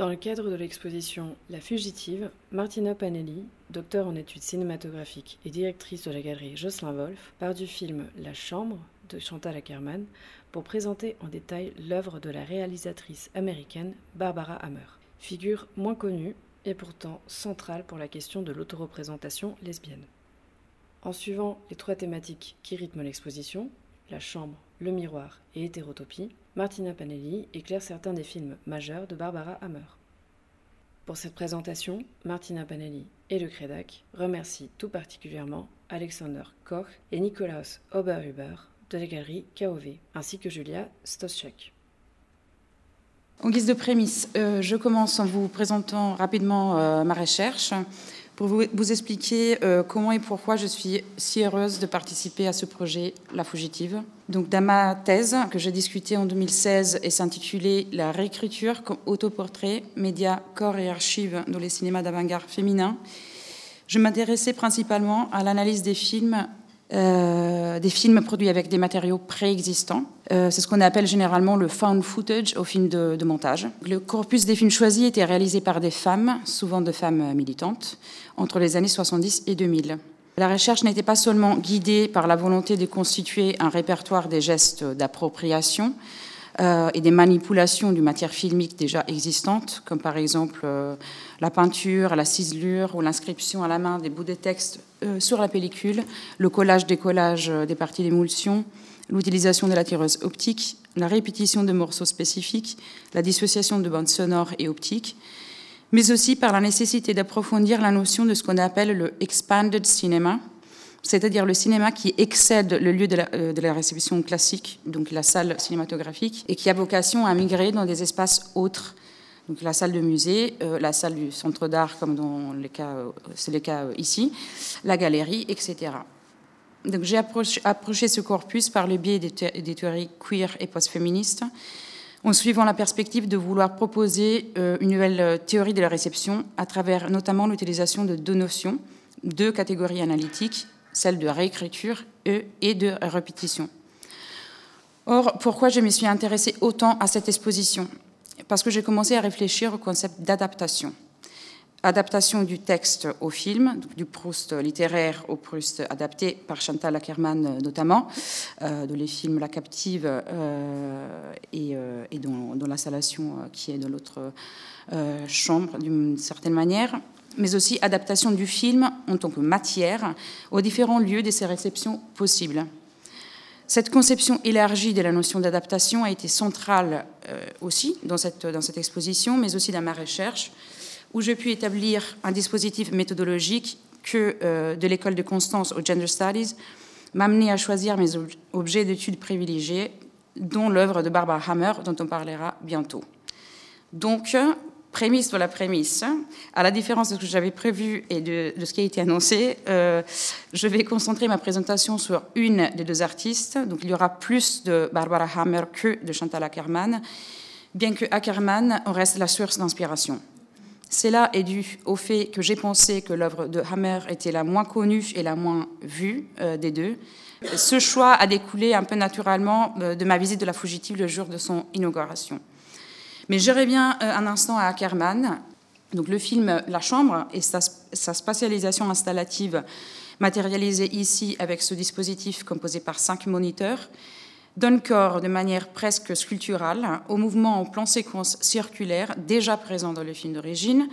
Dans le cadre de l'exposition La Fugitive, Martina Panelli, docteur en études cinématographiques et directrice de la galerie Jocelyn Wolff, part du film La Chambre de Chantal Ackerman pour présenter en détail l'œuvre de la réalisatrice américaine Barbara Hammer, figure moins connue et pourtant centrale pour la question de l'autoreprésentation lesbienne. En suivant les trois thématiques qui rythment l'exposition, la chambre, le miroir et hétérotopie, Martina Panelli éclaire certains des films majeurs de Barbara Hammer. Pour cette présentation, Martina Panelli et le Crédac remercient tout particulièrement Alexander Koch et Nikolaus Oberhuber de la galerie KOV, ainsi que Julia Stoschek. En guise de prémisse, euh, je commence en vous présentant rapidement euh, ma recherche pour vous, expliquer euh, comment et pourquoi je suis si heureuse de participer à ce projet La Fugitive. Donc, dans ma thèse que j'ai discutée en 2016 et s'intitulait La réécriture comme autoportrait, médias, corps et archives dans les cinémas d'avant-garde féminin, je m'intéressais principalement à l'analyse des films euh, des films produits avec des matériaux préexistants. Euh, c'est ce qu'on appelle généralement le found footage au film de, de, montage. Le corpus des films choisis était réalisé par des femmes, souvent de femmes militantes, entre les années 70 et 2000. La recherche n'était pas seulement guidée par la volonté de constituer un répertoire des gestes d'appropriation, euh, et des manipulations du matière filmique déjà existante, comme par exemple euh, la peinture, la ciselure ou l'inscription à la main des bouts de texte euh, sur la pellicule, le collage-décollage des parties d'émulsion, l'utilisation de la tireuse optique, la répétition de morceaux spécifiques, la dissociation de bandes sonores et optiques, mais aussi par la nécessité d'approfondir la notion de ce qu'on appelle le expanded cinema, c'est-à-dire le cinéma qui excède le lieu euh, de la, réception classique, donc la salle cinématographique, et qui a vocation à migrer dans des espaces autres. Donc la salle de musée, euh, la salle du centre d'art, comme euh, c'est le cas ici, la galerie, etc. Donc j'ai approché, ce corpus par le biais des, théories queer et post-féministes, en suivant la perspective de vouloir proposer une nouvelle théorie de la réception à travers notamment l'utilisation de deux notions, deux catégories analytiques, celle de réécriture et de répétition. Or, pourquoi je me suis intéressée autant à cette exposition? Parce que j'ai commencé à réfléchir au concept d'adaptation. Adaptation du texte au film, du Proust littéraire au Proust adapté par Chantal Ackerman notamment, euh, dans les films La Captive euh, et, euh, et, dans, dans l'installation qui est dans l'autre chambre d'une certaine manière mais aussi adaptation du film en tant que matière aux différents lieux de ses réceptions possibles. Cette conception élargie de la notion d'adaptation a été centrale euh, aussi dans cette, exposition, mais aussi dans ma recherche, où j'ai pu établir un dispositif méthodologique que euh, de l'école de Constance au Gender Studies m'a amené à choisir mes objets d'études privilégiés, dont l'œuvre de Barbara Hammer, dont on parlera bientôt. Donc, prémisse de la prémisse, à la différence de ce que j'avais prévu et de, ce qui a été annoncé, euh, je vais concentrer ma présentation sur une des deux artistes. Donc il y aura plus de Barbara Hammer que de Chantal Ackerman, bien que Ackerman reste la source d'inspiration. Cela est dû au fait que j'ai pensé que l'œuvre de Hammer était la moins connue et la moins vue euh, des deux. Ce choix a découlé un peu naturellement euh, de ma visite de la Fugitive le jour de son inauguration. Mais je reviens euh, un instant à Ackerman. Donc le film La Chambre et sa, spatialisation installative matérialisée ici avec ce dispositif composé par cinq moniteurs donne corps de manière presque sculpturale au mouvement en plan séquence circulaire déjà présent dans le film d'origine,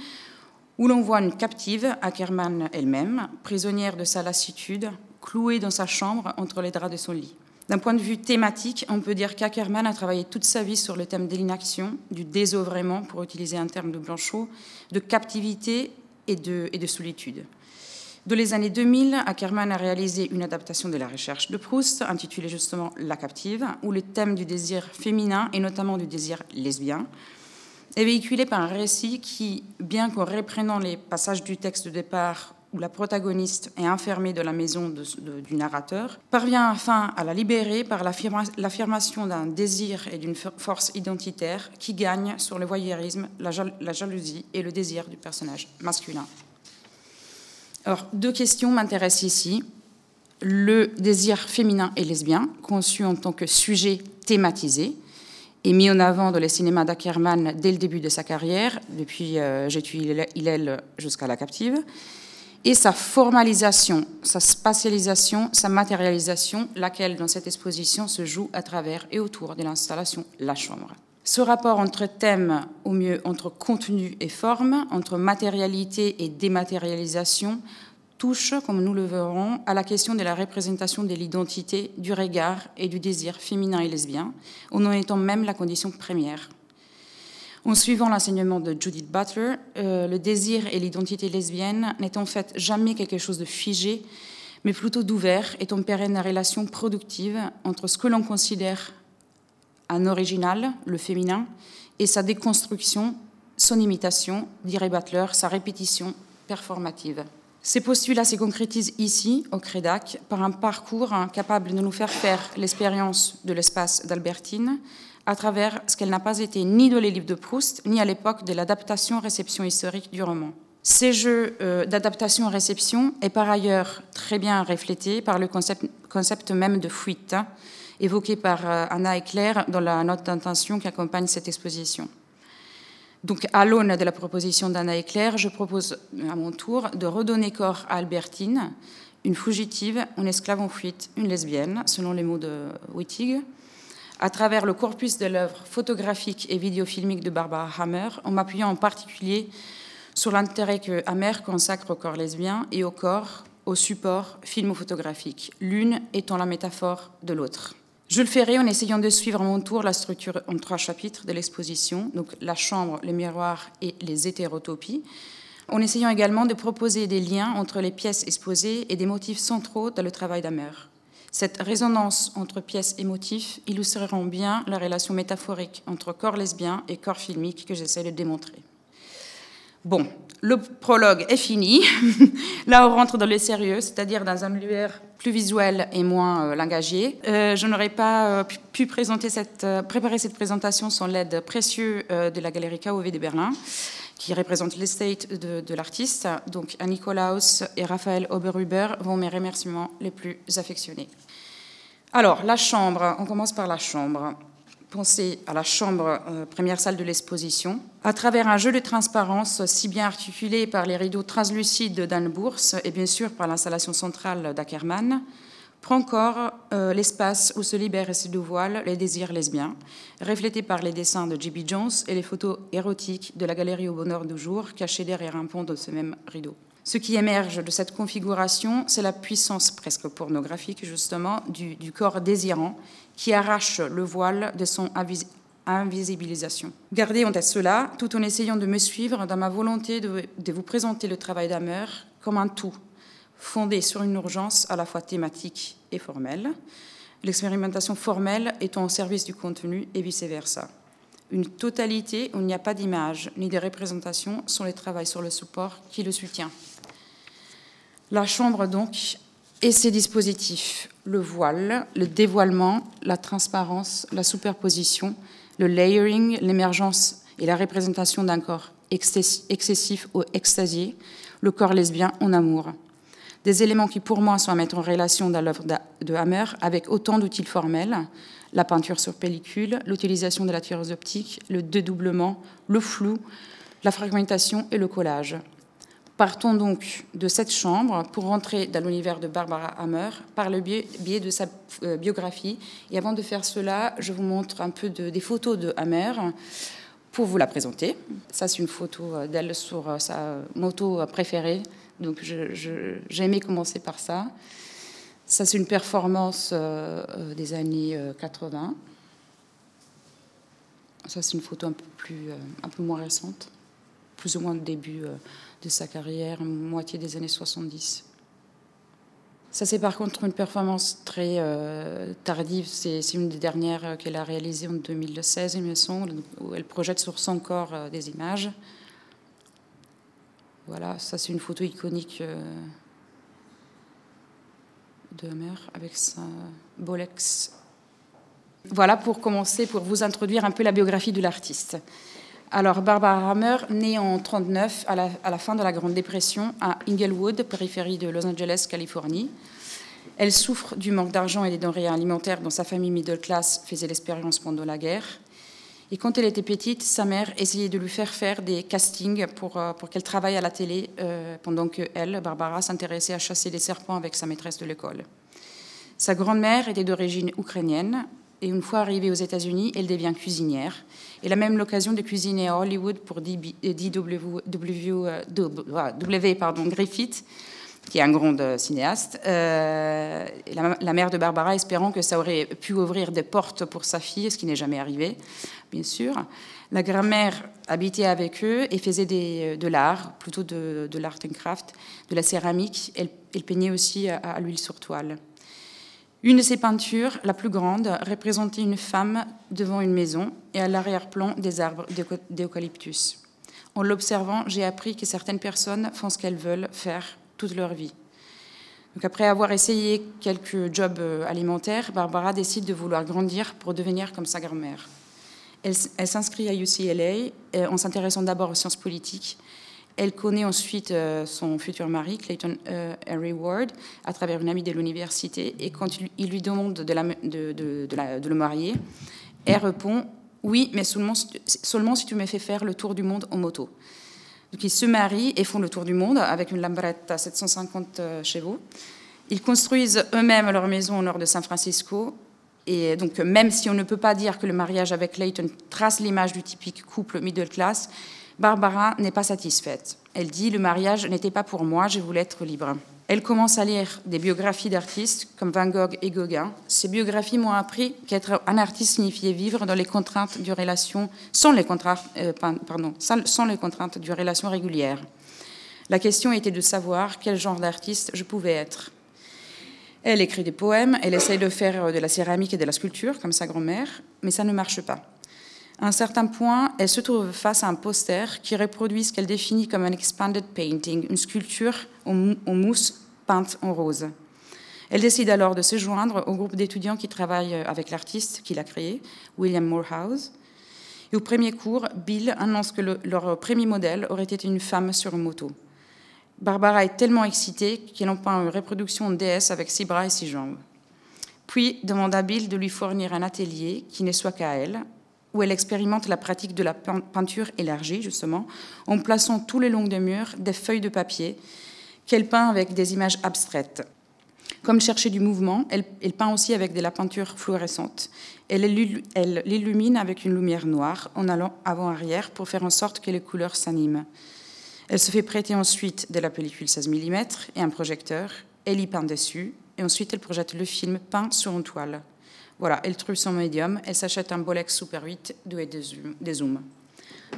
où l'on voit une captive, Ackerman elle-même, prisonnière de sa lassitude, clouée dans sa chambre entre les draps de son lit. D'un point de vue thématique, on peut dire qu'Ackerman a travaillé toute sa vie sur le thème de l'inaction, du désœuvrement, pour utiliser un terme de Blanchot, de captivité et de, solitude. Dans les années 2000, Ackerman a réalisé une adaptation de la recherche de Proust, intitulée justement La captive, où le thème du désir féminin, et notamment du désir lesbien, est véhiculé par un récit qui, bien qu'en reprenant les passages du texte de départ où la protagoniste est enfermée dans la maison du narrateur, parvient enfin à la libérer par l'affirmation d'un désir et d'une force identitaire qui gagne sur le voyeurisme, la, jalousie et le désir du personnage masculin. Alors, deux questions m'intéressent ici. Le désir féminin et lesbien, conçu en tant que sujet thématisé, et mis en avant dans le cinéma d'Ackerman dès le début de sa carrière, depuis euh, J'ai tué Hillel jusqu'à La Captive, et sa formalisation, sa spatialisation, sa matérialisation, laquelle dans cette exposition se joue à travers et autour de l'installation La Chambre. Ce rapport entre thèmes, au mieux entre contenu et forme, entre matérialité et dématérialisation, touche, comme nous le verrons, à la question de la représentation de l'identité, du regard et du désir féminin et lesbien, en en étant même la condition première. En suivant l'enseignement de Judith Butler, euh, le désir et l'identité lesbienne n'est en fait jamais quelque chose de figé, mais plutôt d'ouvert, étant pérenne relation productive entre ce que l'on considère un original, le féminin, et sa déconstruction, son imitation, dirait Butler, sa répétition performative. Ces postulats se concrétisent ici, au CREDAC, par un parcours capable de nous faire faire l'expérience de l'espace d'Albertine à travers ce qu'elle n'a pas été ni dans les livres de Proust, ni à l'époque de l'adaptation-réception historique du roman. Ces jeux euh, d'adaptation-réception est par ailleurs très bien reflété par le concept, même de fuite, hein, évoqué par euh, Anna et Claire dans la note d'intention qui accompagne cette exposition. Donc, à l'aune de la proposition d'Anna et Claire, je propose à mon tour de redonner corps à Albertine, une fugitive, une esclave en fuite, une lesbienne, selon les mots de Wittig, à travers le corpus de l'œuvre photographique et vidéofilmique de Barbara Hammer, en m'appuyant en particulier sur l'intérêt que Hammer consacre au corps lesbien et au corps, au support filmo-photographique, l'une étant la métaphore de l'autre. Je le ferai en essayant de suivre à mon tour la structure en trois chapitres de l'exposition, donc la chambre, les miroirs et les hétérotopies, en essayant également de proposer des liens entre les pièces exposées et des motifs centraux dans le travail d'Amer. Cette résonance entre pièces et motifs illustreront bien la relation métaphorique entre corps lesbien et corps filmique que j'essaie de démontrer. Bon, le prologue est fini. Là, on rentre dans le sérieux, c'est-à-dire dans un univers plus visuel et moins euh, langagier. Euh, je n'aurais pas euh, pu cette, préparer cette présentation sans l'aide précieuse de la galerie KOV de Berlin, qui représente l'estate de, l'artiste. Donc, Annie Nicolaus et Raphaël Oberhuber vont mes remerciements les plus affectionnés. Alors, la chambre, on commence par la chambre penser à la chambre, euh, première salle de l'exposition, à travers un jeu de transparence si bien articulé par les rideaux translucides d'Anne Bourse et bien sûr par l'installation centrale d'Ackermann, prend corps euh, l'espace où se libèrent et se dévoilent les désirs lesbiens, reflétés par les dessins de J.B. Jones et les photos érotiques de la galerie au bonheur du jour, cachées derrière un pont de ce même rideau. Ce qui émerge de cette configuration, c'est la puissance presque pornographique, justement, du, du corps désirant qui arrache le voile de son invisibilisation. Gardez en tête cela, tout en essayant de me suivre dans ma volonté de, vous présenter le travail d'Amer comme un tout, fondé sur une urgence à la fois thématique et formelle, l'expérimentation formelle étant au service du contenu et vice-versa. Une totalité où il n'y a pas d'image ni de représentation sont les travaux sur le support qui le soutient. La chambre, donc, et ces dispositifs, le voile, le dévoilement, la transparence, la superposition, le layering, l'émergence et la représentation d'un corps excessif ou extasié, le corps lesbien en amour. Des éléments qui pour moi sont à mettre en relation dans l'œuvre de Hammer avec autant d'outils formels, la peinture sur pellicule, l'utilisation de la tireuse optique, le dédoublement, le flou, la fragmentation et le collage. Partons donc de cette chambre pour rentrer dans l'univers de Barbara Hammer par le biais, de sa euh, biographie. Et avant de faire cela, je vous montre un peu des photos de Hammer pour vous la présenter. Ça, c'est une photo euh, d'elle sur euh, sa moto préférée. Donc, j'ai aimé commencer par ça. Ça, c'est une performance des années 80. Ça, c'est une photo un peu, plus, un peu moins récente, plus ou moins au début de sa carrière, moitié des années 70. Ça, c'est par contre une performance très euh, tardive. C'est une des dernières qu'elle a réalisées en 2016, il me semble, où elle projette sur son corps euh, des images. Voilà, ça, c'est une photo iconique euh, de mère avec sa Bolex. Voilà pour commencer, pour vous introduire un peu la biographie de l'artiste. Alors, Barbara Hammer, née en 1939, à la, fin de la Grande Dépression, à Inglewood, périphérie de Los Angeles, Californie. Elle souffre du manque d'argent et des denrées alimentaires dont sa famille middle class faisait l'expérience pendant la guerre. Et quand elle était petite, sa mère essayait de lui faire faire des castings pour, euh, pour qu'elle travaille à la télé, euh, pendant que elle, Barbara, s'intéressait à chasser des serpents avec sa maîtresse de l'école. Sa grand-mère était d'origine ukrainienne, et une fois arrivée aux États-Unis, elle devient cuisinière. Elle a même l'occasion de cuisiner à Hollywood pour D.W. W, pardon, Griffith, qui est un grand euh, cinéaste. Euh, la, mère de Barbara espérant que ça aurait pu ouvrir des portes pour sa fille, ce qui n'est jamais arrivé, bien sûr. La grand-mère habitait avec eux et faisait des, euh, de l'art, plutôt de, l'art and craft, de la céramique. Elle, peignait aussi à, l'huile sur toile. Une de ses peintures, la plus grande, représentait une femme devant une maison et à l'arrière-plan des arbres d'eucalyptus. En l'observant, j'ai appris que certaines personnes font ce qu'elles veulent faire toute leur vie. Donc après avoir essayé quelques jobs euh, alimentaires, Barbara décide de vouloir grandir pour devenir comme sa grand-mère. Elle, s'inscrit à UCLA euh, en s'intéressant d'abord aux sciences politiques. Elle connaît ensuite euh, son futur mari, Clayton Harry Ward, à travers une amie de l'université. Et quand il lui demande de, le marier, elle répond Oui, mais seulement, seulement si tu me fais faire le tour du monde en moto. Donc ils se marient et font le tour du monde avec une Lambretta 750 euh, chevaux. Ils construisent eux-mêmes leur maison au nord de San Francisco. Et donc, même si on ne peut pas dire que le mariage avec Clayton trace l'image du typique couple middle class, Barbara n'est pas satisfaite. Elle dit Le mariage n'était pas pour moi, je voulais être libre. Elle commence à lire des biographies d'artistes comme Van Gogh et Gauguin. Ces biographies m'ont appris qu'être un artiste signifiait vivre dans les contraintes du relation, sans les contraintes, euh, pardon, sans les contraintes du relation régulière. La question était de savoir quel genre d'artiste je pouvais être. Elle écrit des poèmes, elle essaye de faire de la céramique et de la sculpture, comme sa grand-mère, mais ça ne marche pas. À un certain point, elle se trouve face à un poster qui reproduit ce qu'elle définit comme un expanded painting, une sculpture en mousse peinte en rose. Elle décide alors de se joindre au groupe d'étudiants qui travaillent avec l'artiste qu'il a créé, William Morehouse. Et au premier cours, Bill annonce que leur premier modèle aurait été une femme sur une moto. Barbara est tellement excitée qu'elle en peint une reproduction de déesse avec six bras et six jambes. Puis demande à Bill de lui fournir un atelier qui ne soit qu'à elle, où elle expérimente la pratique de la peinture élargie, justement, en plaçant tous les longs des murs des feuilles de papier qu'elle peint avec des images abstraites. Comme chercher du mouvement, elle, peint aussi avec de la peinture fluorescente. Elle, l'illumine avec une lumière noire en allant avant-arrière pour faire en sorte que les couleurs s'animent. Elle se fait prêter ensuite de la pellicule 16 mm et un projecteur. Elle y peint dessus et ensuite elle projette le film peint sur une toile. Voilà, elle trouve son médium, elle s'achète un Bolex Super 8 doué des zooms.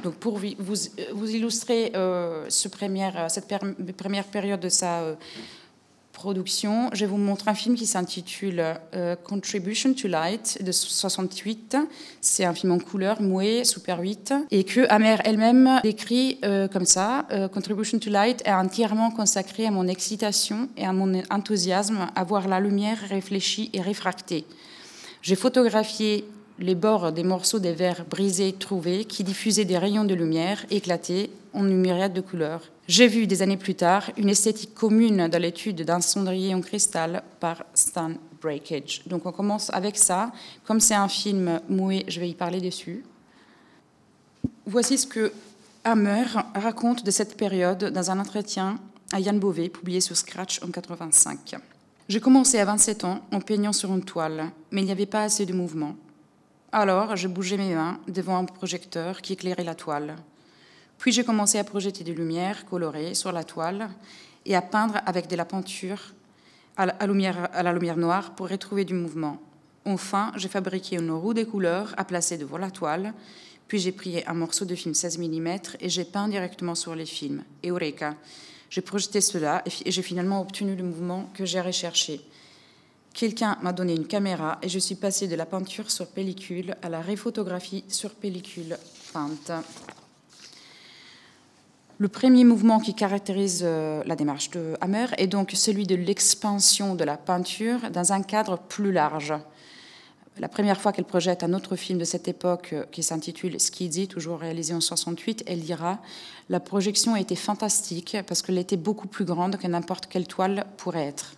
Donc pour vous, vous illustrer euh, première, cette première période de sa euh, production, je vous montre un film qui s'intitule euh, Contribution to Light de 68. C'est un film en couleur, moué, Super 8, et que Amer elle-même décrit comme ça. Contribution to Light est entièrement consacré à mon excitation et à mon enthousiasme à voir la lumière réfléchie et réfractée. J'ai photographié les bords des morceaux des verres brisés trouvés qui diffusaient des rayons de lumière éclatés en une myriade de couleurs. J'ai vu des années plus tard une esthétique commune dans l'étude d'un cendrier en cristal par Stan Breakage. Donc on commence avec ça. Comme c'est un film moué, je vais y parler dessus. Voici ce que Hammer raconte de cette période dans un entretien à Yann Beauvais, publié sur Scratch en 85. J'ai commencé à 27 ans en peignant sur une toile, mais il n'y avait pas assez de mouvement. Alors, je bougeais mes mains devant un projecteur qui éclairait la toile. Puis j'ai commencé à projeter des lumières colorées sur la toile et à peindre avec de la peinture à la lumière, noire pour retrouver du mouvement. Enfin, j'ai fabriqué une roue de couleurs à placer devant la toile, puis j'ai pris un morceau de film 16 mm et j'ai peint directement sur les films. Eureka j'ai projeté cela et j'ai finalement obtenu le mouvement que j'ai recherché. Quelqu'un m'a donné une caméra et je suis passée de la peinture sur pellicule à la rephotographie sur pellicule peinte. Le premier mouvement qui caractérise euh, la démarche de Hammer est donc celui de l'expansion de la peinture dans un cadre plus large la première fois qu'elle projette un autre film de cette époque euh, qui s'intitule Skidzy, toujours réalisé en 68, elle dira La projection a été fantastique parce qu'elle était beaucoup plus grande que n'importe quelle toile pourrait être.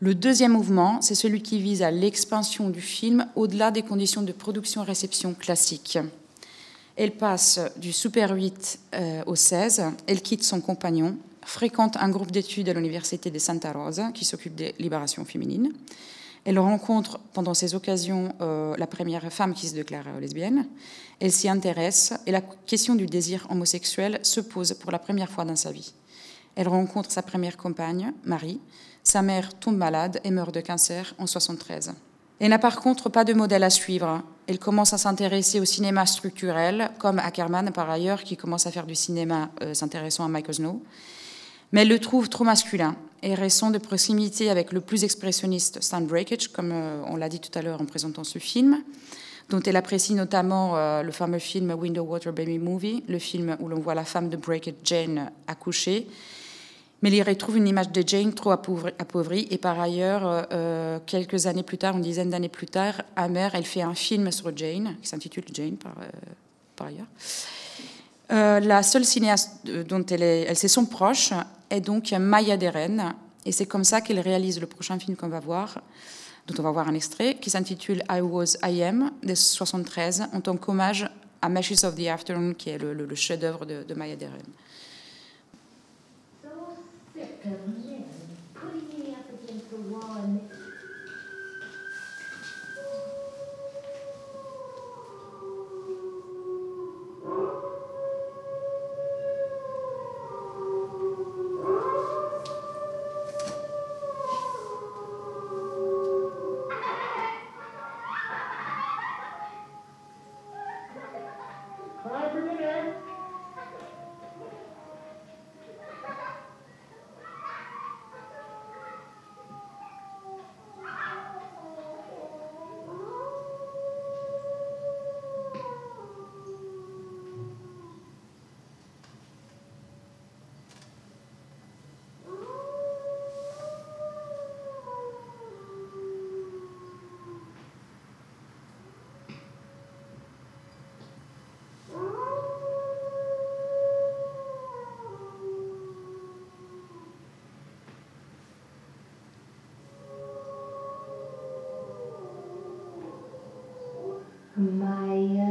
Le deuxième mouvement, c'est celui qui vise à l'expansion du film au-delà des conditions de production-réception classiques. Elle passe du Super 8 euh, au 16, elle quitte son compagnon, fréquente un groupe d'études à l'Université de Santa Rosa qui s'occupe des libérations féminines. Elle rencontre pendant ces occasions euh, la première femme qui se déclare lesbienne. Elle s'y intéresse et la question du désir homosexuel se pose pour la première fois dans sa vie. Elle rencontre sa première compagne, Marie. Sa mère tombe malade et meurt de cancer en 73. Elle n'a par contre pas de modèle à suivre. Elle commence à s'intéresser au cinéma structurel, comme Ackerman par ailleurs, qui commence à faire du cinéma euh, s'intéressant à Michael Snow. Mais elle le trouve trop masculin et récent de proximité avec le plus expressionniste Stan Breakage, comme euh, on l'a dit tout à l'heure en présentant ce film, dont elle apprécie notamment euh, le fameux film Window Water Baby Movie, le film où l'on voit la femme de Breakage, Jane, accoucher. Mais il retrouve une image de Jane trop appauvrie. Et par ailleurs, euh, quelques années plus tard, une dizaine d'années plus tard, Hammer, elle fait un film sur Jane, qui s'intitule Jane par, par ailleurs. la seule cinéaste dont elle, est, elle son proche est donc Maya Deren. Et c'est comme ça qu'elle réalise le prochain film qu'on va voir, dont on va voir un extrait, qui s'intitule I Was, I Am, de 73, en tant qu'hommage à Meshes of the Afternoon, qui est le, chef-d'œuvre de, de Maya Deren. victims Maya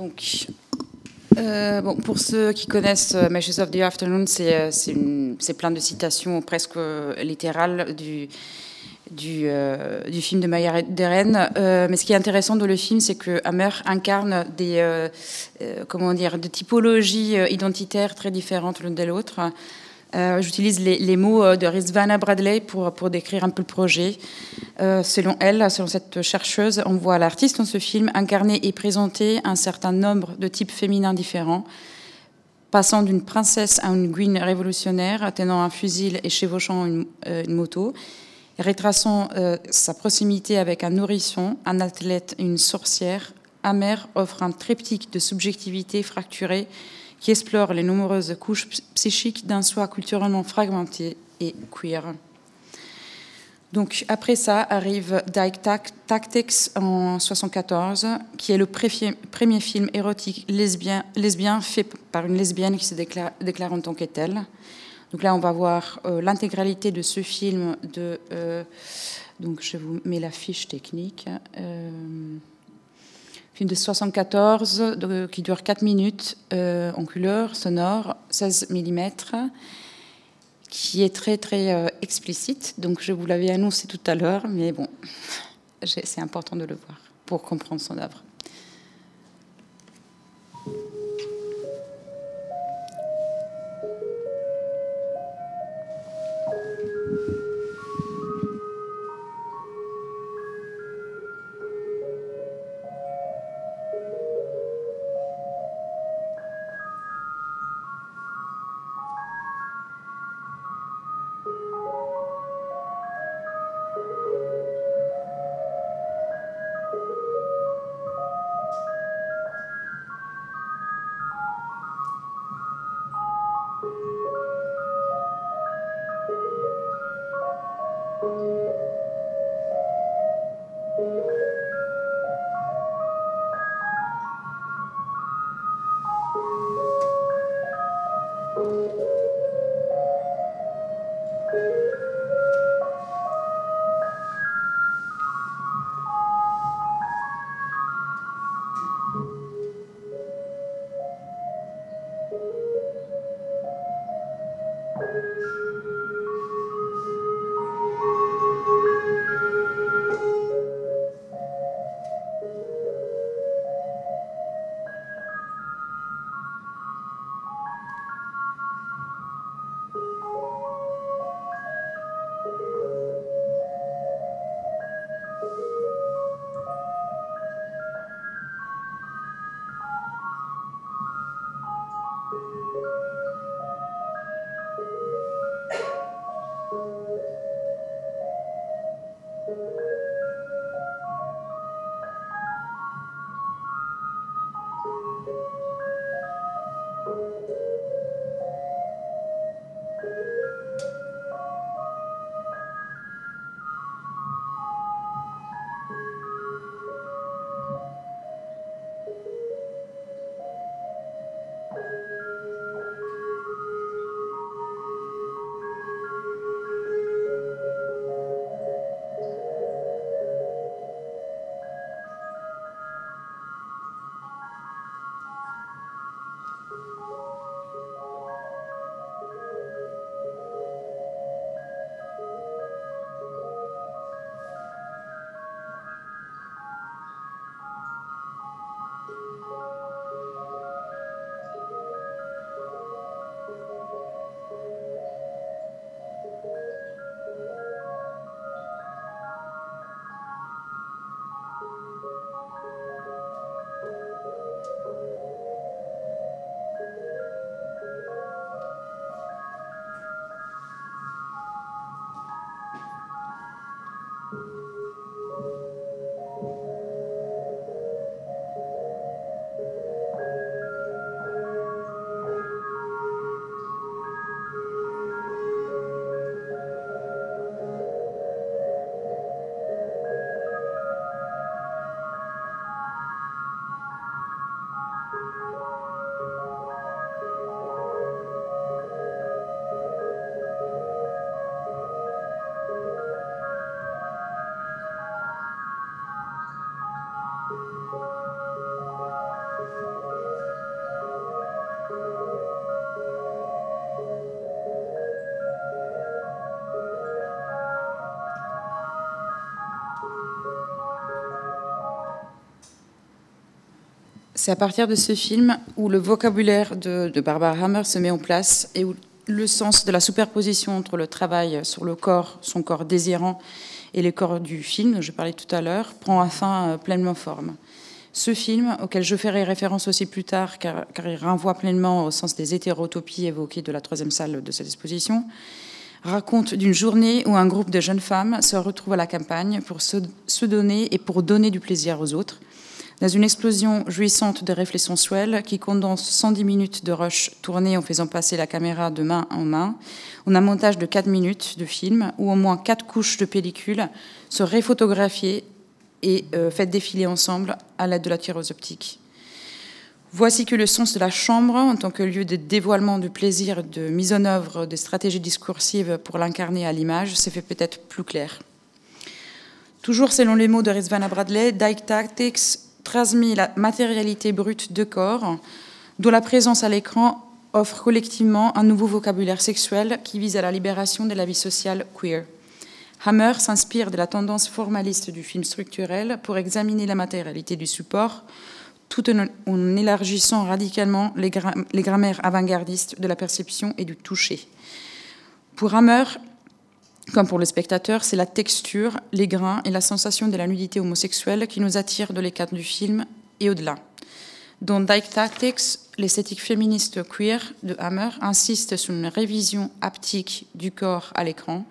Donc, euh, bon, pour ceux qui connaissent euh, Meshes of the Afternoon, c'est euh, c'est plein de citations presque littérales du, du, film de Maya Deren. Mais ce qui est intéressant dans le film, c'est que Hammer incarne des, comment dire, des typologies identitaires très différentes l'une de l'autre. Euh, j'utilise les, mots euh, de Rizvana Bradley pour, pour décrire un peu le projet. Euh, selon elle, selon cette chercheuse, on voit l'artiste dans ce film incarner et présenter un certain nombre de types féminins différents, passant d'une princesse à une guine révolutionnaire, tenant un fusil et chevauchant une, moto, retraçant sa proximité avec un nourrisson, un athlète et une sorcière. Amère offre un triptyque de subjectivité fracturée qui explore les nombreuses couches psychiques d'un soi culturellement fragmenté et queer. Donc après ça arrive Dyke Tactics en 1974, qui est le premier film érotique lesbien, fait par une lesbienne qui se déclare, en tant que telle. Donc là, on va voir euh, l'intégralité de ce film. Euh, donc je vous mets la fiche technique. Euh, film de 74 qui dure 4 minutes euh, en couleur sonore, 16 mm, qui est très très euh, explicite. Donc je vous l'avais annoncé tout à l'heure, mais bon, c'est important de le voir pour comprendre son œuvre. C'est à partir de ce film où le vocabulaire de, Barbara Hammer se met en place et où le sens de la superposition entre le travail sur le corps, son corps désirant, et le corps du film, dont je parlais tout à l'heure, prend enfin pleinement forme. Ce film, auquel je ferai référence aussi plus tard, car, il renvoie pleinement au sens des hétérotopies évoquées de la troisième salle de cette exposition, raconte d'une journée où un groupe de jeunes femmes se retrouve à la campagne pour se, donner et pour donner du plaisir aux autres, dans une explosion jouissante de reflets sensuels qui condense 110 minutes de rush tourné en faisant passer la caméra de main en main, en un montage de 4 minutes de film où au moins 4 couches de pellicule sont réphotographiées et euh, faites défiler ensemble à l'aide de la tireuse optique. Voici que le sens de la chambre, en tant que lieu de dévoilement du plaisir, de mise en œuvre de stratégies discursives pour l'incarner à l'image, s'est fait peut-être plus clair. Toujours selon les mots de Rizvana Bradley, Dyke Tactics transmet la matérialité brute de corps, dont la présence à l'écran offre collectivement un nouveau vocabulaire sexuel qui vise à la libération de la vie sociale queer. Hammer s'inspire de la tendance formaliste du film structurel pour examiner la matérialité du support, tout en, élargissant radicalement les, grammaires avant-gardistes de la perception et du toucher. Pour Hammer, comme pour le spectateur, c'est la texture, les grains et la sensation de la nudité homosexuelle qui nous attirent de l'écart du film et au-delà. Dans Dyke Tactics, l'esthétique féministe queer de Hammer insiste sur une révision haptique du corps à l'écran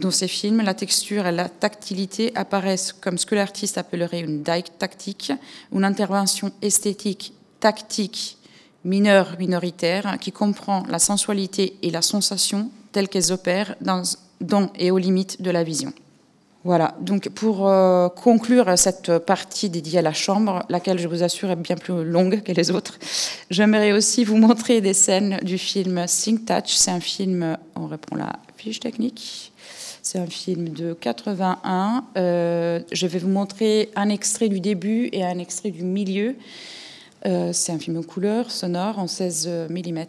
dans ces films, la texture et la tactilité apparaissent comme ce que l'artiste appellerait une dyke tactique, une intervention esthétique tactique mineure minoritaire qui comprend la sensualité et la sensation telles qu'elles opèrent dans, dans, et aux limites de la vision. Voilà, donc pour euh, conclure cette partie dédiée à la chambre, laquelle je vous assure est bien plus longue que les autres, j'aimerais aussi vous montrer des scènes du film Think Touch. C'est un film, on reprend la fiche technique, c'est un film de 81. Euh, je vais vous montrer un extrait du début et un extrait du milieu. Euh, c'est un film en couleur, sonore, en 16 mm.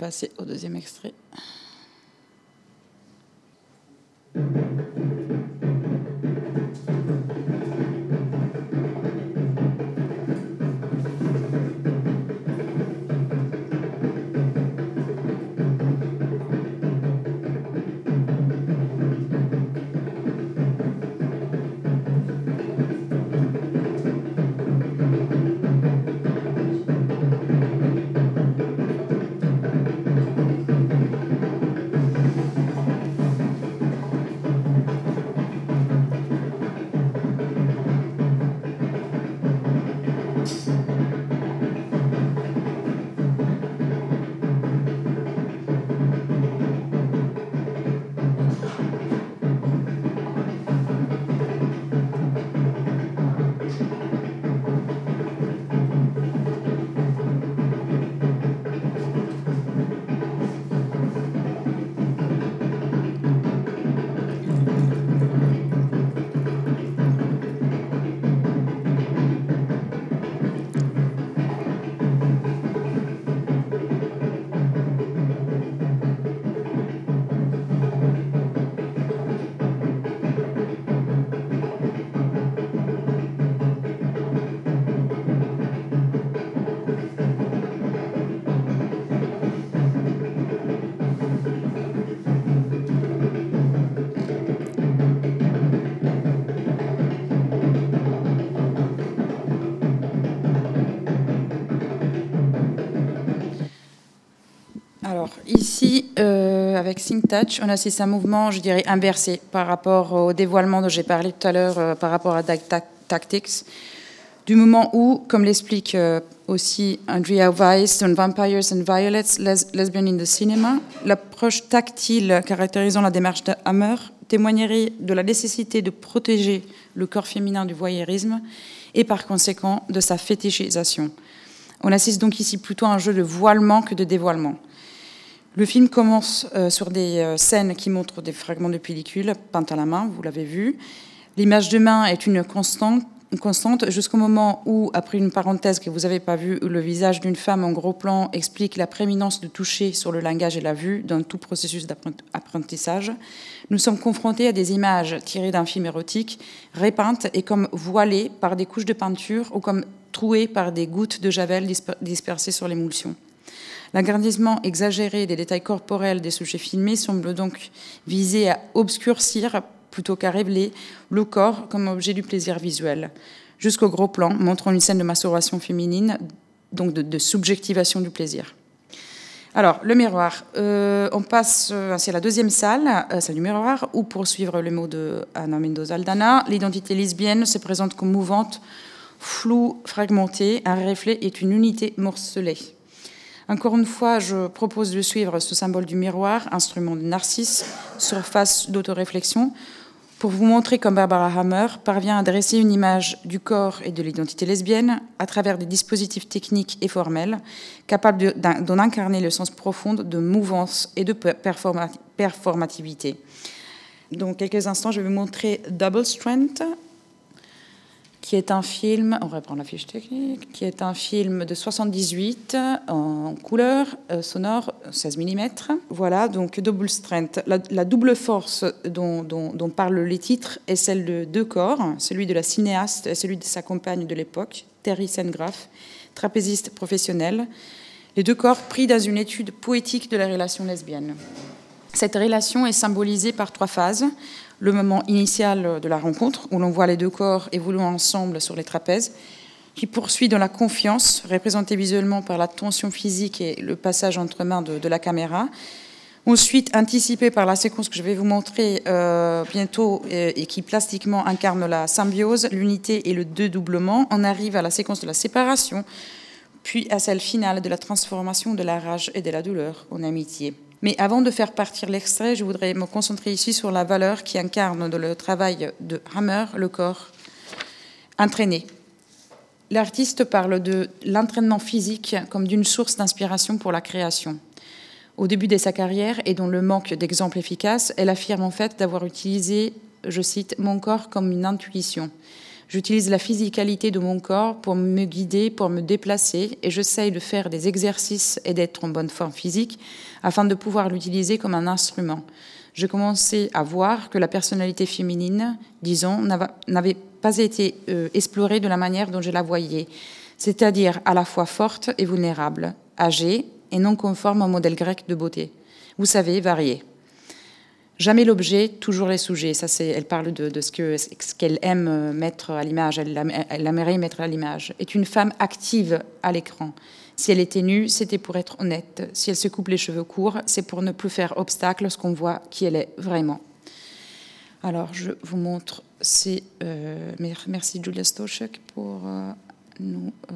Passer au deuxième extrait. Ici, euh, avec Sync Touch, on assiste à un mouvement, je dirais, inversé par rapport au dévoilement dont j'ai parlé tout à l'heure, euh, par rapport à Tactics. Du moment où, comme l'explique euh, aussi Andrea Weiss dans Vampires and Violets, Lesbian in the Cinema, l'approche tactile caractérisant la démarche de témoignerait de la nécessité de protéger le corps féminin du voyeurisme et par conséquent de sa fétichisation. On assiste donc ici plutôt à un jeu de voilement que de dévoilement. Le film commence euh, sur des euh, scènes qui montrent des fragments de pellicule peintes à la main, vous l'avez vu. L'image de main est une constante, constante jusqu'au moment où, après une parenthèse que vous n'avez pas vue, le visage d'une femme en gros plan explique la prééminence de toucher sur le langage et la vue dans tout processus d'apprentissage, nous sommes confrontés à des images tirées d'un film érotique, répeintes et comme voilées par des couches de peinture ou comme trouées par des gouttes de javel dispersées sur l'émulsion. L'agrandissement exagéré des détails corporels des sujets filmés semble donc viser à obscurcir plutôt qu'à révéler le corps comme objet du plaisir visuel, jusqu'au gros plan montrant une scène de masturbation féminine, donc de, subjectivation du plaisir. Alors, le miroir. Euh, on passe, euh, c'est la deuxième salle, euh, salle du miroir, où, pour suivre le mot de Anna Mendoza Aldana, l'identité lesbienne se présente comme mouvante, floue, fragmentée. Un reflet est une unité morcelée. Encore une fois, je propose de suivre ce symbole du miroir, instrument de narcisse, surface d'autoréflexion, pour vous montrer comme Barbara Hammer parvient à dresser une image du corps et de l'identité lesbienne à travers des dispositifs techniques et formels capables d'en incarner le sens profond de mouvance et de performativité. Dans quelques instants, je vais vous montrer Double Strength, qui est un film, on reprend la fiche technique, qui est un film de 78 en couleur euh, sonore 16 mm. Voilà, donc Double Strength. La, double force dont, dont, parlent les titres est celle de deux corps, celui de la cinéaste et celui de sa compagne de l'époque, Terry Sengraff, trapéziste professionnel. Les deux corps pris dans une étude poétique de la relation lesbienne. Cette relation est symbolisée par trois phases le moment initial de la rencontre, où l'on voit les deux corps évoluant ensemble sur les trapèzes, qui poursuit dans la confiance, représentée visuellement par la tension physique et le passage entre mains de, la caméra. Ensuite, anticipée par la séquence que je vais vous montrer euh, bientôt et, qui plastiquement incarne la symbiose, l'unité et le dédoublement, on arrive à la séquence de la séparation, puis à celle finale de la transformation de la rage et de la douleur en amitié. Mais avant de faire partir l'extrait, je voudrais me concentrer ici sur la valeur qui incarne dans le travail de Hammer, le corps entraîné. L'artiste parle de l'entraînement physique comme d'une source d'inspiration pour la création. Au début de sa carrière et dans le manque d'exemples efficaces, elle affirme en fait d'avoir utilisé, je cite, mon corps comme une intuition. J'utilise la physicalité de mon corps pour me guider, pour me déplacer, et j'essaye de faire des exercices et d'être en bonne forme physique afin de pouvoir l'utiliser comme un instrument. Je commençais à voir que la personnalité féminine, disons, n'avait pas été euh, explorée de la manière dont je la voyais, c'est-à-dire à la fois forte et vulnérable, âgée et non conforme au modèle grec de beauté. Vous savez, variée. Jamais l'objet, toujours les sujets. Ça, c'est, elle parle de, ce, que, ce qu'elle aime mettre à l'image, elle, elle aimerait mettre à l'image. Est une femme active à l'écran. Si elle était nue, c'était pour être honnête. Si elle se coupe les cheveux courts, c'est pour ne plus faire obstacle lorsqu'on voit qui elle est vraiment. Alors, je vous montre. C'est, euh, merci Julia Stoschek pour euh, nous. Euh,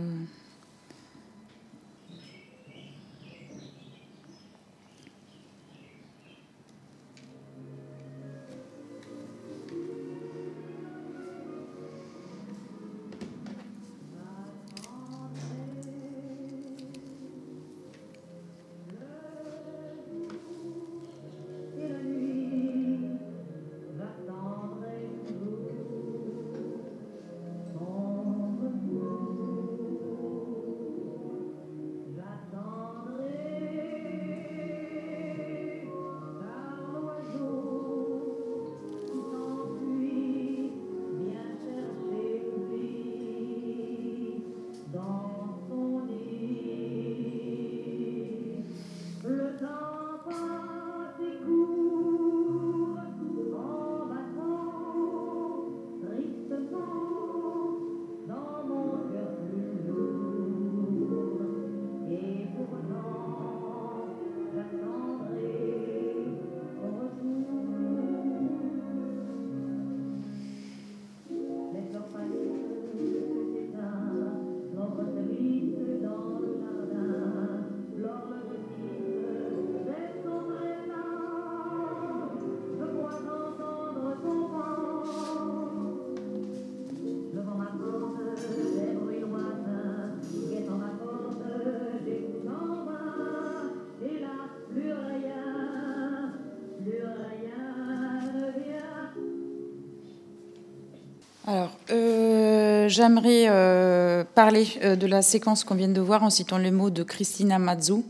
j'aimerais euh, parler euh, de la séquence qu'on vient de voir en citant les mots de Christina Mazzu,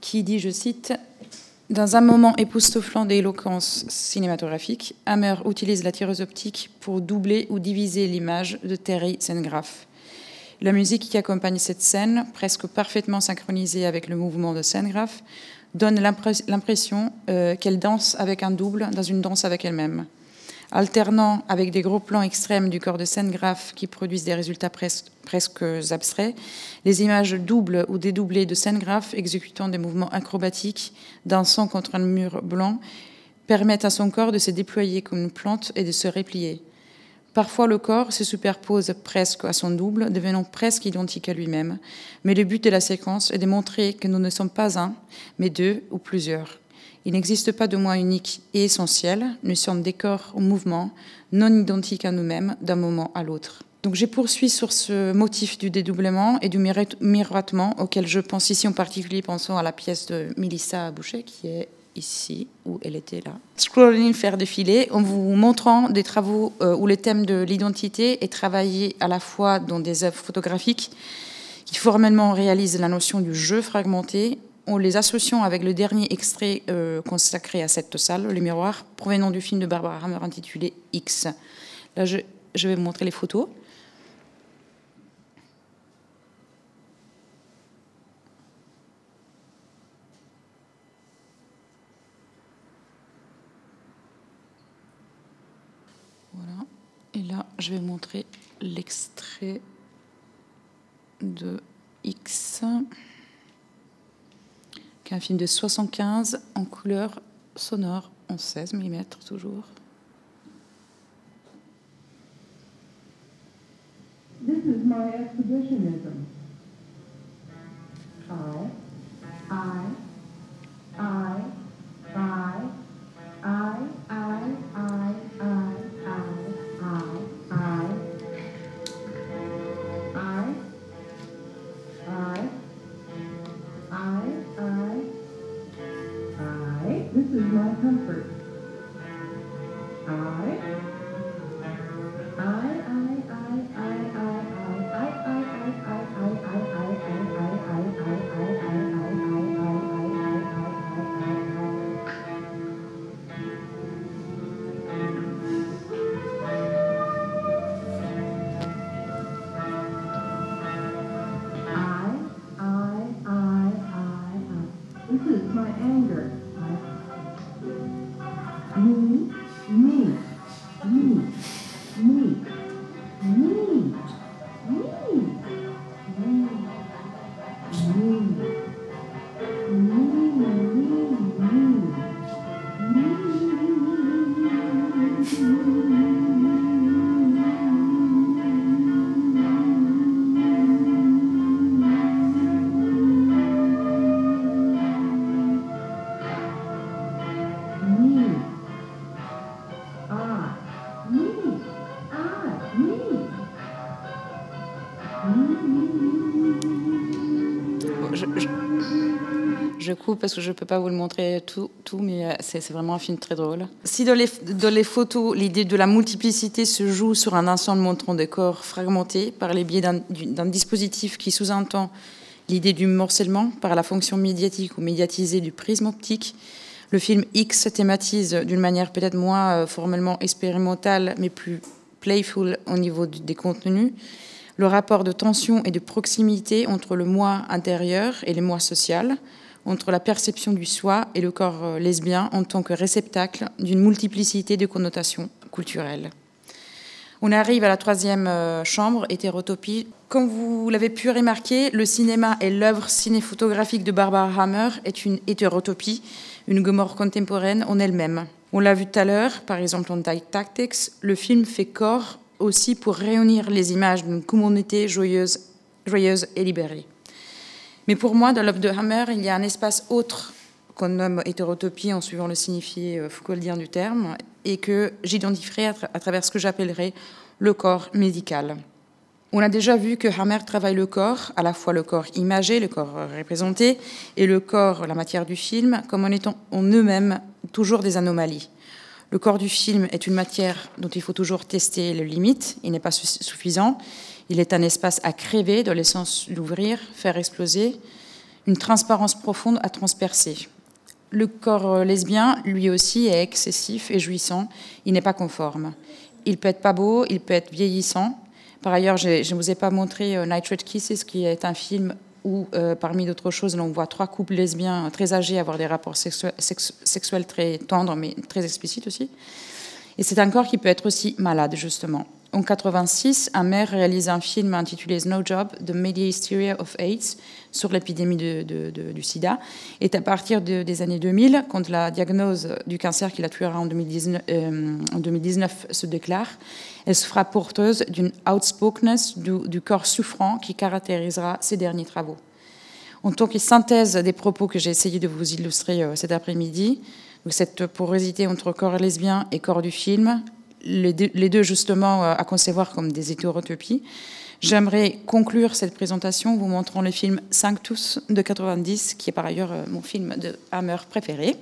qui dit, je cite, Dans un moment époustouflant d'éloquence cinématographique, Hammer utilise la tireuse optique pour doubler ou diviser l'image de Terry Sengraf. La musique qui accompagne cette scène, presque parfaitement synchronisée avec le mouvement de Sengraf, donne l'impression euh, qu'elle danse avec un double dans une danse avec elle-même alternant avec des gros plans extrêmes du corps de scène graphe qui produisent des résultats presque abstraits, les images doubles ou dédoublées de scène graphe exécutant des mouvements acrobatiques, dansant contre un mur blanc, permettent à son corps de se déployer comme une plante et de se replier. Parfois, le corps se superpose presque à son double, devenant presque identique à lui-même. Mais le but de la séquence est de montrer que nous ne sommes pas un, mais deux ou plusieurs. Il n'existe pas de moi unique et essentiel. Nous sommes des corps en mouvement, non identiques à nous-mêmes d'un moment à l'autre. Donc j'ai poursuivi sur ce motif du dédoublement et du miroitement auquel je pense ici en particulier, pensons à la pièce de Mélissa Boucher qui est ici, où elle était là. Scrolling, faire défiler, en vous montrant des travaux euh, où le thème de l'identité est travaillé à la fois dans des œuvres photographiques qui formellement réalisent la notion du jeu fragmenté en les associant avec le dernier extrait euh, consacré à cette salle, Le Miroir, provenant du film de Barbara Hammer intitulé X. Là, je, vais vous montrer les photos. Voilà. Et là, je vais montrer l'extrait de X qui est un film de 75 en couleur sonore en 16 mm toujours. This is my exhibitionism. I, I, I, I, I, I, I, I, This is my comfort. I parce que je ne peux pas vous le montrer tout, tout mais euh, c'est vraiment un film très drôle. Si dans les, dans les photos, l'idée de la multiplicité se joue sur un ensemble montrant des corps fragmentés par les biais d'un dispositif qui sous-entend l'idée du morcellement par la fonction médiatique ou médiatisée du prisme optique, le film X thématise d'une manière peut-être moins euh, formellement expérimentale, mais plus playful au niveau des contenus, le rapport de tension et de proximité entre le moi intérieur et le moi social, entre la perception du soi et le corps euh, lesbien en tant que réceptacle d'une multiplicité de connotations culturelles. On arrive à la troisième euh, chambre, hétérotopie. Comme vous l'avez pu remarquer, le cinéma et l'œuvre cinéphotographique de Barbara Hammer est une hétérotopie, une Gomorre contemporaine en elle-même. On l'a vu tout à l'heure, par exemple en Tactics, le film fait corps aussi pour réunir les images d'une communauté joyeuse, joyeuse et libérée. Mais pour moi, dans l'œuvre de Hammer, il y a un espace autre qu'on nomme hétérotopie en suivant le signifié euh, Foucaultien du terme, et que j'identifierai à, travers ce que j'appellerai le corps médical. On a déjà vu que Hammer travaille le corps, à la fois le corps imagé, le corps représenté, et le corps, la matière du film, comme en étant en eux-mêmes toujours des anomalies. Le corps du film est une matière dont il faut toujours tester les limites. Il n'est pas suffisant. Il est un espace à créer, dans l'essence l'ouvrir, faire exploser, une transparence profonde à transpercer. Le corps lesbien, lui aussi, est excessif et jouissant. Il n'est pas conforme. Il peut être pas beau, il peut être vieillissant. Par ailleurs, je ne vous ai pas montré euh, Nitrate Kisses, qui est un film où, euh, parmi d'autres choses, l'on voit trois couples lesbiens très âgés avoir des rapports sexuels très tendres, mais très explicites aussi. Et c'est un corps qui peut être aussi malade, justement. En 86, un maire réalise un film intitulé Snow Job, The Media Hysteria of AIDS, sur l'épidémie du sida. Et à partir des années 2000, quand la diagnose du cancer qui la tuera en 2019, euh, en 2019 se déclare, elle se fera porteuse d'une outspokenness du, corps souffrant qui caractérisera ses derniers travaux. En tant que synthèse des propos que j'ai essayé de vous illustrer euh, cet après-midi, cette porosité entre corps lesbien et corps du film, les deux, justement euh, à concevoir comme des hétérotopies. J'aimerais conclure cette présentation vous montrant le film 5 tous de 90, qui est par ailleurs euh, mon film de Hammer préféré.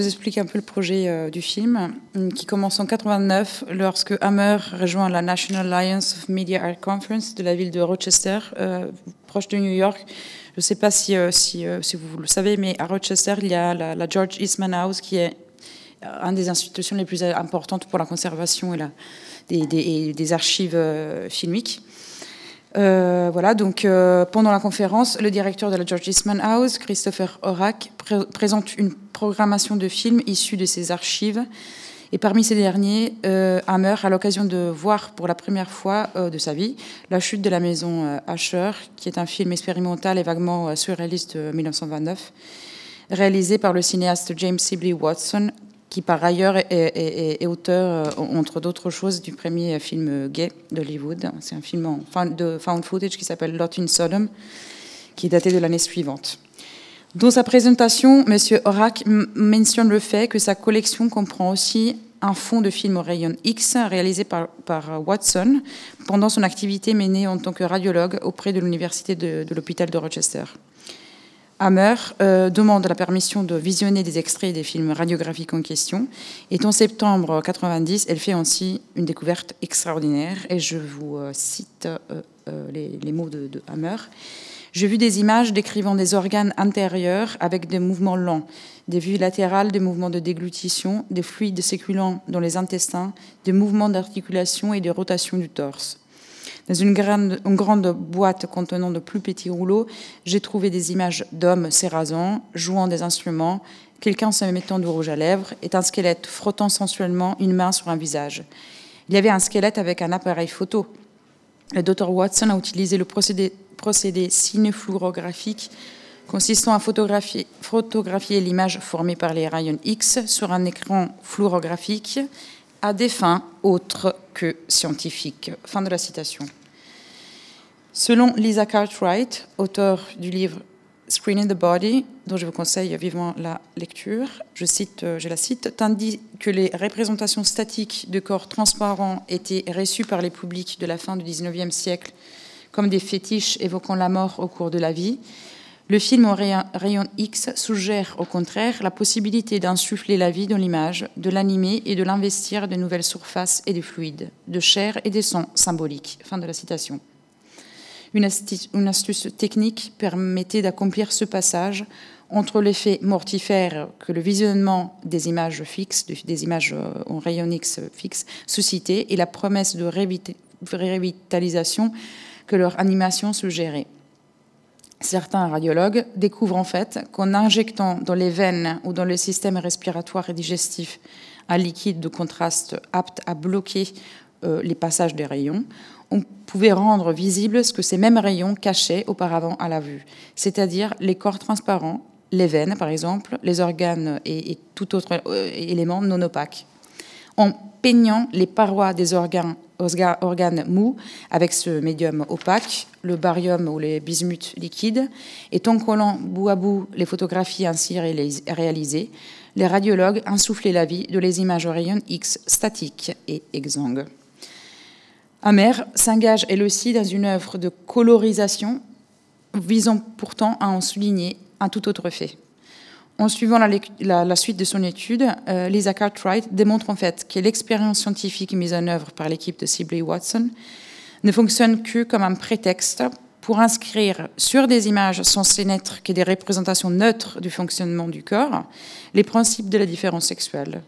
Vous expliquer un peu le projet euh, du film, qui commence en 89 lorsque Hammer rejoint la National Alliance of Media Art Conference de la ville de Rochester, euh, proche de New York. Je ne sais pas si, vous le savez, mais à Rochester, il y a la, George Eastman House, qui est une des institutions les plus importantes pour la conservation et la, des, archives filmiques. Euh, voilà, donc euh, pendant la conférence, le directeur de la George Eastman House, Christopher Horak, présente une programmation de films issus de ses archives. Et parmi ces derniers, euh, Hammer a l'occasion de voir pour la première fois de sa vie La chute de la maison Asher, qui est un film expérimental et vaguement surréaliste de 1929, réalisé par le cinéaste James Sibley Watson, qui par ailleurs est, auteur, euh, entre d'autres choses, du premier film gay d'Hollywood. C'est un film de found footage qui s'appelle Lot in Sodom, qui est daté de l'année suivante. Dans sa présentation, M. Horak mentionne le fait que sa collection comprend aussi un fonds de films au rayon X réalisé par, Watson pendant son activité menée en tant que radiologue auprès de l'université de l'hôpital de Rochester. Hammer euh, demande la permission de visionner des extraits des films radiographiques en question. Et en septembre 90, elle fait ainsi une découverte extraordinaire. Et je vous euh, cite euh, les, mots de Hammer. J'ai vu des images décrivant des organes intérieurs avec des mouvements lents, des vues latérales, des mouvements de déglutition, des fluides séculants dans les intestins, des mouvements d'articulation et de rotation du torse. Dans une grande, boîte contenant de plus petits rouleaux, j'ai trouvé des images d'hommes s'érasant, jouant des instruments, quelqu'un se mettant du rouge à lèvres et un squelette frottant sensuellement une main sur un visage. Il y avait un squelette avec un appareil photo. Le docteur Watson a utilisé le procédé, procédé cinefluorographique consistant à photographier, photographier l'image formée par les rayons X sur un écran fluorographique à des fins autres que scientifiques. Fin de la citation. Selon Lisa Cartwright, auteure du livre Screening the Body, dont je vous conseille vivement la lecture, je, cite, euh, je la cite, tandis que les représentations statiques de corps transparents étaient reçues par les publics de la fin du XIXe siècle comme des fétiches évoquant la mort au cours de la vie, le film au rayon X suggère au contraire la possibilité d'insuffler la vie dans l'image, de l'animer et de l'investir de nouvelles surfaces et de fluides, de chair et de sang symboliques. Fin de la citation. Une astuce, technique permettait d'accomplir ce passage entre l'effet mortifère que le visionnement des images fixes, des images en euh, rayon X fixes, suscitait et la promesse de révitalisation que leur animation suggérait. Certains radiologues découvrent en fait qu'en injectant dans les veines ou dans le système respiratoire et digestif un liquide de contraste apte à bloquer euh, les passages des rayons, on pouvait rendre visible ce que ces mêmes rayons cachaient auparavant à la vue, c'est-à-dire les corps transparents, les veines par exemple, les organes et, tout autre euh, élément non opaque. En peignant les parois des organes, organes mous avec ce médium opaque, le barium ou les bismuths liquides, et en collant bout à bout les photographies ainsi réalisées, les radiologues insoufflaient la vie de les images au rayon X statiques et exsangues. Amer s'engage elle aussi dans une œuvre de colorisation visant pourtant à en souligner un tout autre fait. En suivant la, suite de son étude, euh, Lisa Cartwright démontre en fait que l'expérience scientifique mise en œuvre par l'équipe de Sibley Watson ne fonctionne que comme un prétexte pour inscrire sur des images censées n'être que des représentations neutres du fonctionnement du corps les principes de la différence sexuelle.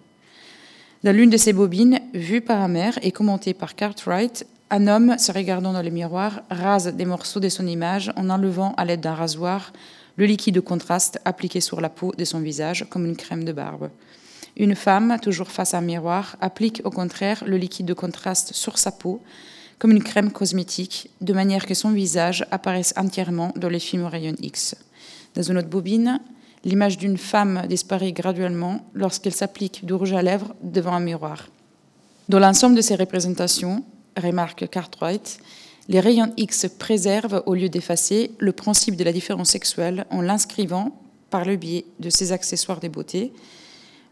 Dans l'une de ces bobines, vue par la mère et commentée par Cartwright, un homme, se regardant dans le miroir, rase des morceaux de son image en enlevant à l'aide d'un rasoir le liquide de contraste appliqué sur la peau de son visage comme une crème de barbe. Une femme, toujours face à un miroir, applique au contraire le liquide de contraste sur sa peau comme une crème cosmétique, de manière que son visage apparaisse entièrement dans les films au rayon X. Dans une autre bobine, l'image d'une femme disparaît graduellement lorsqu'elle s'applique du rouge à lèvres devant un miroir. Dans l'ensemble de ces représentations, remarque Cartwright, les rayons X préservent, au lieu d'effacer, le principe de la différence sexuelle en l'inscrivant, par le biais de ces accessoires des beautés,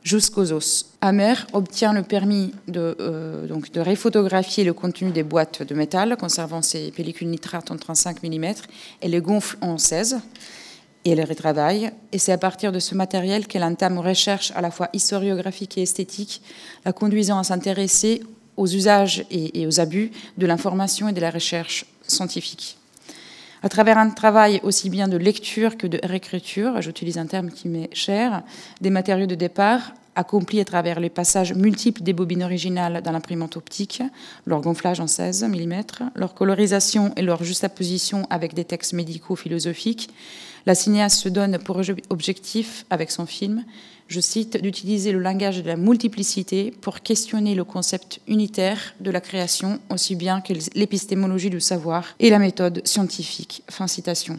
jusqu'aux os. Hammer obtient le permis de, euh, de réphotographier le contenu des boîtes de métal, conservant ses pellicules nitrates en 35 mm, et les gonfle en 16 et elle retravaille. Et c'est à partir de ce matériel qu'elle entame une recherche à la fois historiographique et esthétique, la conduisant à s'intéresser aux usages et, aux abus de l'information et de la recherche scientifique. À travers un travail aussi bien de lecture que de réécriture, j'utilise un terme qui m'est cher, des matériaux de départ, accomplis à travers les passages multiples des bobines originales dans l'imprimante optique, leur gonflage en 16 mm, leur colorisation et leur juxtaposition avec des textes médicaux philosophiques, la cinéaste se donne pour objectif, avec son film, je cite, d'utiliser le langage de la multiplicité pour questionner le concept unitaire de la création, aussi bien que l'épistémologie du savoir et la méthode scientifique. Fin citation.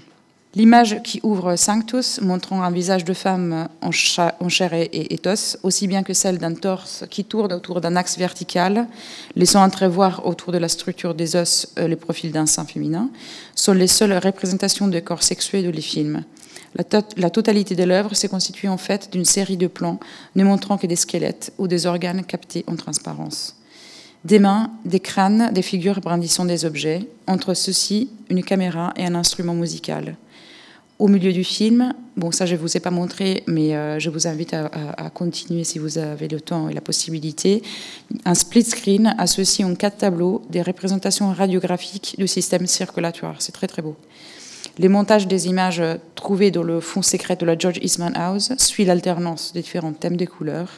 L'image qui ouvre Sanctus, montrant un visage de femme en, chair et, et, os, aussi bien que celle d'un torse qui tourne autour d'un axe vertical, laissant entrevoir autour de la structure des os euh, les profils d'un sein féminin, sont les seules représentations de corps sexués de les films. La, la totalité de l'œuvre s'est constituée en fait d'une série de plans ne montrant que des squelettes ou des organes captés en transparence. Des mains, des crânes, des figures brandissant des objets, entre ceux-ci une caméra et un instrument musical au milieu du film. Bon, ça, je ne vous ai pas montré, mais euh, je vous invite à, continuer si vous avez le temps et la possibilité. Un split screen associe en quatre tableaux des représentations radiographiques du système circulatoire. C'est très, très beau. Les montages des images trouvées dans le fond secret de la George Eastman House suivent l'alternance des différents thèmes de couleurs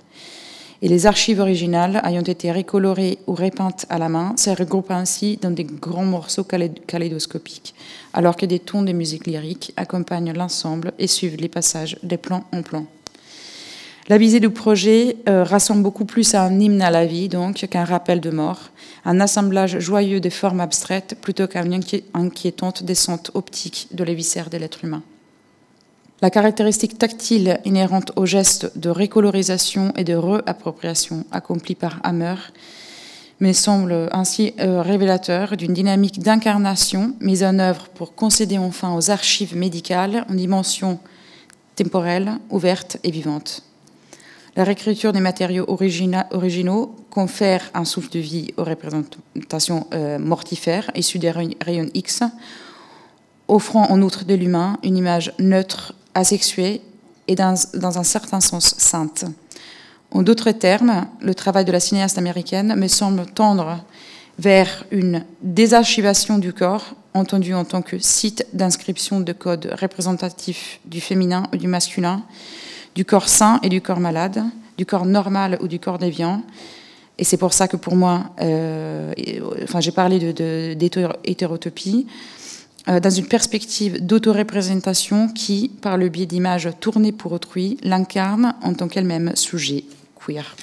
et les archives originales ayant été recolorées ou repeintes à la main se regroupent ainsi dans des grands morceaux kaléidoscopiques, alors que des tons de musique lyrique accompagnent l'ensemble et suivent les passages des plans en plan. La visée du projet euh, rassemble beaucoup plus à un hymne à la vie, donc, qu'un rappel de mort, un assemblage joyeux des formes abstraites plutôt qu'une inquiétante descente optique de les viscères de l'être humain. La caractéristique tactile inhérente au geste de récolorisation et de réappropriation accompli par Hammer me semble ainsi euh, révélateur d'une dynamique d'incarnation mise en œuvre pour concéder enfin aux archives médicales une dimension temporelle, ouverte et vivante. La réécriture des matériaux originaux confère un souffle de vie aux représentations euh, mortifères issues des rayons X, offrant en outre de l'humain une image neutre asexuée et dans, dans un certain sens sainte. En d'autres termes, le travail de la cinéaste américaine me semble tendre vers une désarchivation du corps, entendu en tant que site d'inscription de codes représentatifs du féminin ou du masculin, du corps sain et du corps malade, du corps normal ou du corps déviant. Et c'est pour ça que pour moi, euh, enfin, j'ai parlé d'hétérotopie. De, euh, dans une perspective d'autoreprésentation qui, par le biais d'images tournées pour autrui, l'incarne en tant qu'elle-même sujet queer.